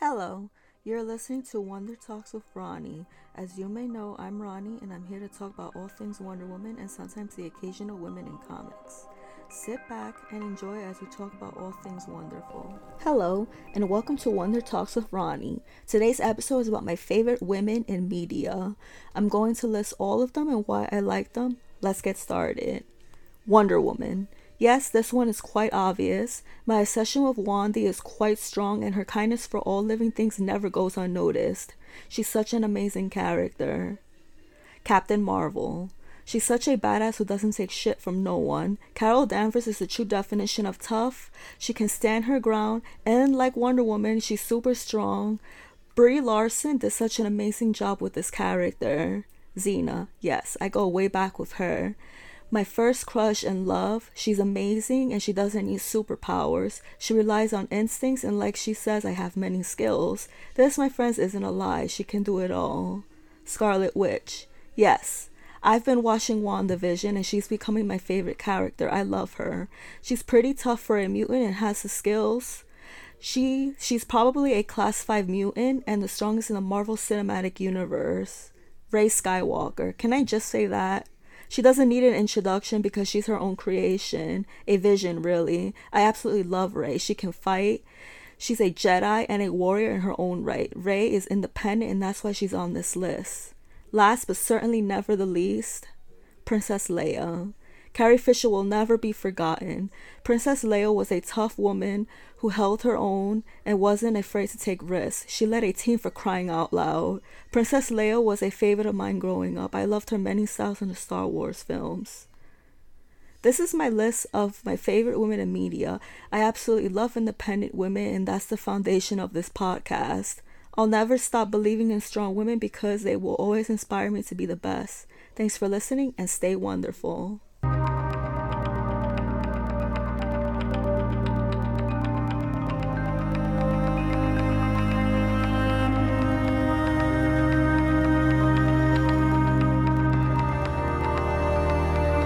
Hello, you're listening to Wonder Talks with Ronnie. As you may know, I'm Ronnie and I'm here to talk about all things Wonder Woman and sometimes the occasional women in comics. Sit back and enjoy as we talk about all things wonderful. Hello, and welcome to Wonder Talks with Ronnie. Today's episode is about my favorite women in media. I'm going to list all of them and why I like them. Let's get started. Wonder Woman. Yes, this one is quite obvious. My obsession with Wanda is quite strong, and her kindness for all living things never goes unnoticed. She's such an amazing character. Captain Marvel. She's such a badass who doesn't take shit from no one. Carol Danvers is the true definition of tough. She can stand her ground, and like Wonder Woman, she's super strong. Brie Larson did such an amazing job with this character. Xena, yes, I go way back with her. My first crush and love, she's amazing and she doesn't need superpowers. She relies on instincts, and like she says, I have many skills. This, my friends, isn't a lie. She can do it all. Scarlet Witch, yes, I've been watching WandaVision and she's becoming my favorite character. I love her. She's pretty tough for a mutant and has the skills. She she's probably a class 5 mutant and the strongest in the Marvel Cinematic Universe. Rey Skywalker. Can I just say that? She doesn't need an introduction because she's her own creation, a vision, really. I absolutely love Rey. She can fight. She's a Jedi and a warrior in her own right. Rey is independent, and that's why she's on this list. Last but certainly never the least, Princess Leia. Carrie Fisher will never be forgotten. Princess Leia was a tough woman who held her own and wasn't afraid to take risks. She led a team for crying out loud. Princess Leia was a favorite of mine growing up. I loved her many styles in the Star Wars films. This is my list of my favorite women in media. I absolutely love independent women, and that's the foundation of this podcast. I'll never stop believing in strong women because they will always inspire me to be the best. Thanks for listening and stay wonderful. Thank you.